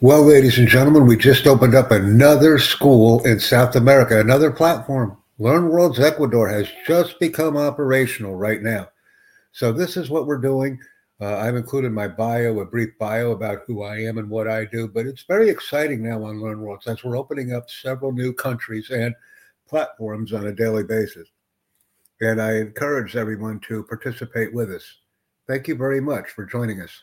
Well, ladies and gentlemen, we just opened up another school in South America, another platform. Learn Worlds Ecuador has just become operational right now. So, this is what we're doing. Uh, I've included my bio, a brief bio about who I am and what I do, but it's very exciting now on Learn Worlds as we're opening up several new countries and platforms on a daily basis. And I encourage everyone to participate with us. Thank you very much for joining us.